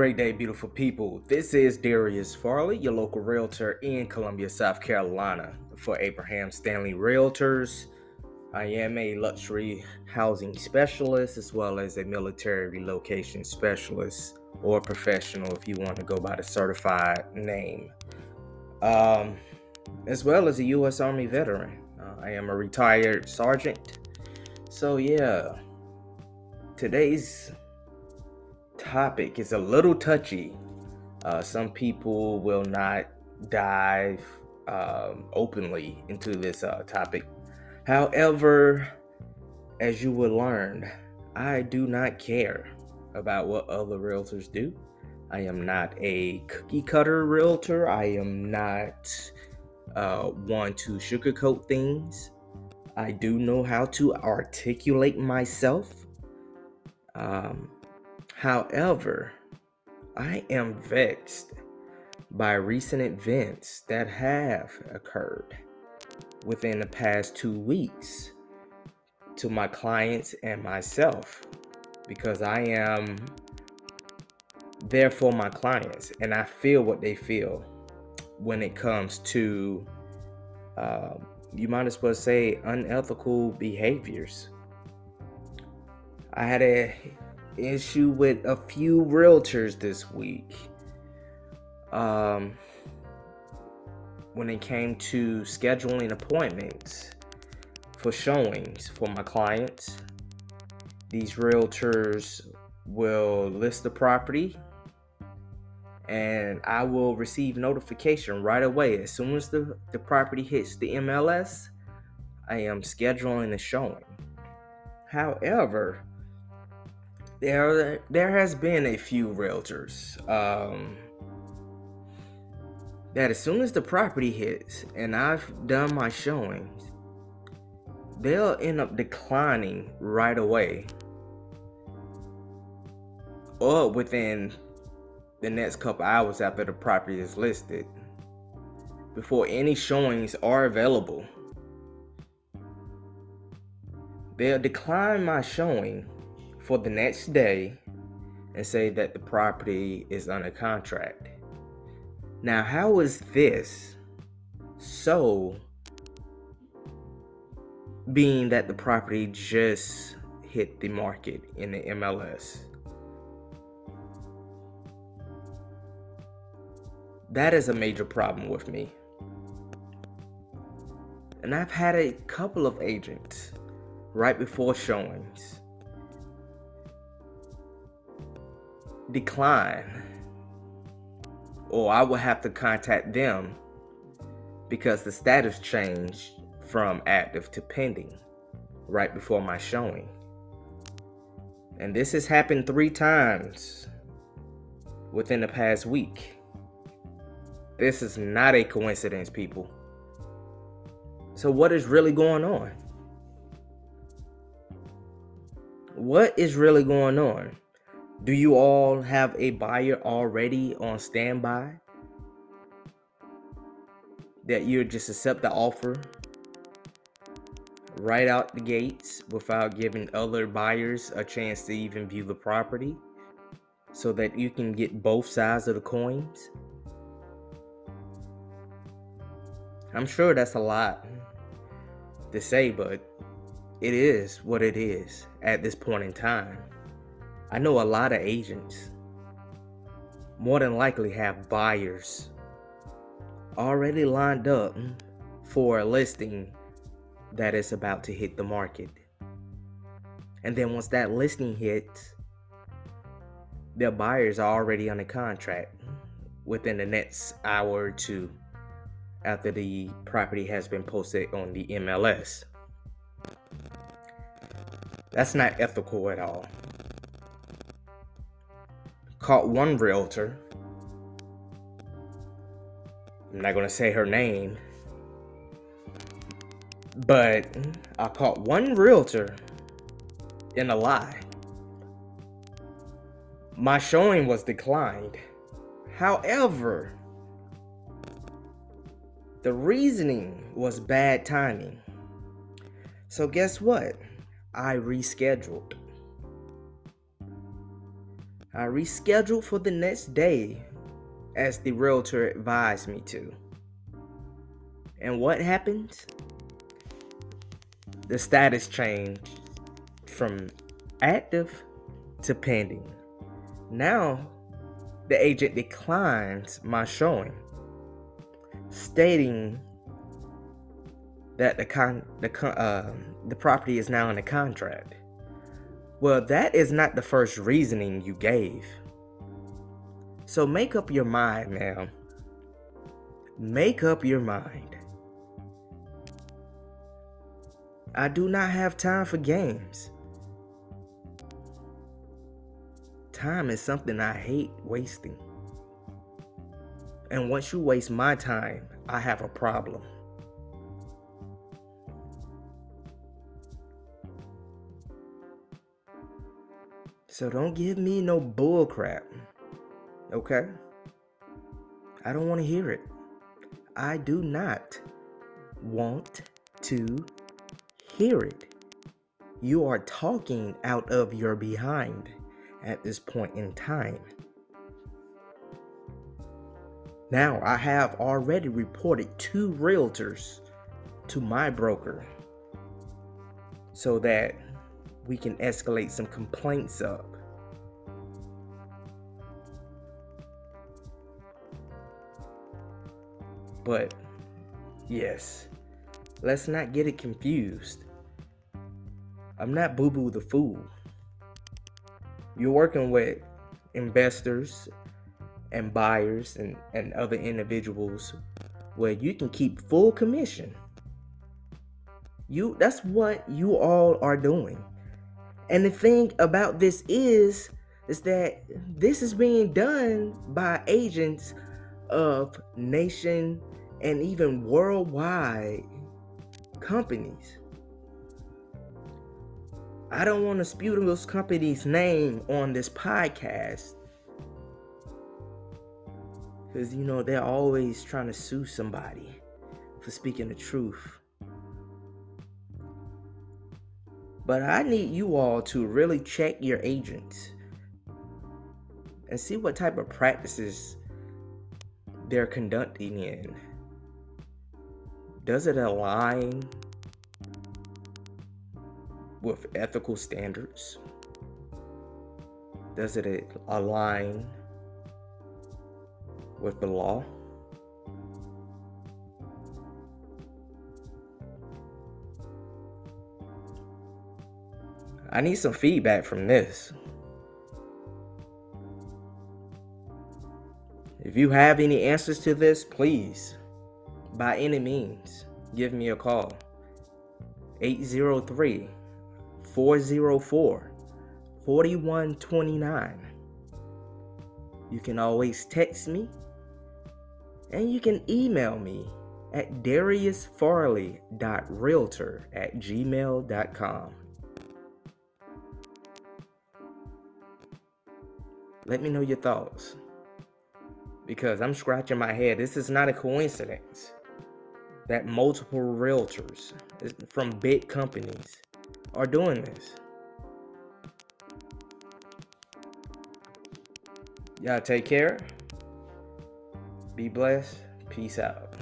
great day, beautiful people. This is Darius Farley, your local realtor in Columbia, South Carolina for Abraham Stanley Realtors. I am a luxury housing specialist as well as a military relocation specialist or professional if you want to go by the certified name. Um, as well as a U.S. Army veteran. Uh, I am a retired sergeant. So, yeah, today's topic is a little touchy. Uh, some people will not dive um, openly into this uh, topic. However, as you will learn, I do not care about what other realtors do. I am not a cookie cutter realtor. I am not uh, one to sugarcoat things. I do know how to articulate myself. Um, However, I am vexed by recent events that have occurred within the past two weeks to my clients and myself because I am there for my clients and I feel what they feel when it comes to, uh, you might as well say, unethical behaviors. I had a issue with a few realtors this week. Um, when it came to scheduling appointments for showings for my clients, these realtors will list the property and I will receive notification right away. As soon as the, the property hits the MLS, I am scheduling the showing. However, there there has been a few realtors um, that as soon as the property hits and I've done my showings, they'll end up declining right away or within the next couple hours after the property is listed before any showings are available. They'll decline my showing for the next day and say that the property is under contract. Now, how is this so being that the property just hit the market in the MLS? That is a major problem with me. And I've had a couple of agents right before showings decline or I will have to contact them because the status changed from active to pending right before my showing. And this has happened three times within the past week. This is not a coincidence, people. So, what is really going on? What is really going on? Do you all have a buyer already on standby? That you just accept the offer right out the gates without giving other buyers a chance to even view the property so that you can get both sides of the coins? I'm sure that's a lot to say, but it is what it is at this point in time. I know a lot of agents more than likely have buyers already lined up for a listing that is about to hit the market. And then once that listing hits, their buyers are already under contract within the next hour or two after the property has been posted on the MLS. That's not ethical at all caught one realtor. I'm not going to say her name, but I caught one realtor in a lie. My showing was declined. However, the reasoning was bad timing. So, guess what? I rescheduled. I rescheduled for the next day as the realtor advised me to. And what happened? The status changed from active to pending. Now, the agent declines my showing, stating that the con the con- uh, the property is now in a contract. Well, that is not the first reasoning you gave. So make up your mind, ma'am. Make up your mind. I do not have time for games. Time is something I hate wasting. And once you waste my time, I have a problem. So don't give me no bull crap. Okay? I don't want to hear it. I do not want to hear it. You are talking out of your behind at this point in time. Now, I have already reported two realtors to my broker so that we can escalate some complaints up. But yes, let's not get it confused. I'm not Boo Boo the Fool. You're working with investors and buyers and, and other individuals where you can keep full commission. You that's what you all are doing. And the thing about this is is that this is being done by agents of nation and even worldwide companies. I don't want to spew those companies' name on this podcast. Because, you know, they're always trying to sue somebody for speaking the truth. But I need you all to really check your agents and see what type of practices they're conducting in. Does it align with ethical standards? Does it align with the law? I need some feedback from this. If you have any answers to this, please, by any means, give me a call. 803 404 4129. You can always text me and you can email me at dariusfarley.realtor at gmail.com. Let me know your thoughts. Because I'm scratching my head. This is not a coincidence that multiple realtors from big companies are doing this. Y'all take care. Be blessed. Peace out.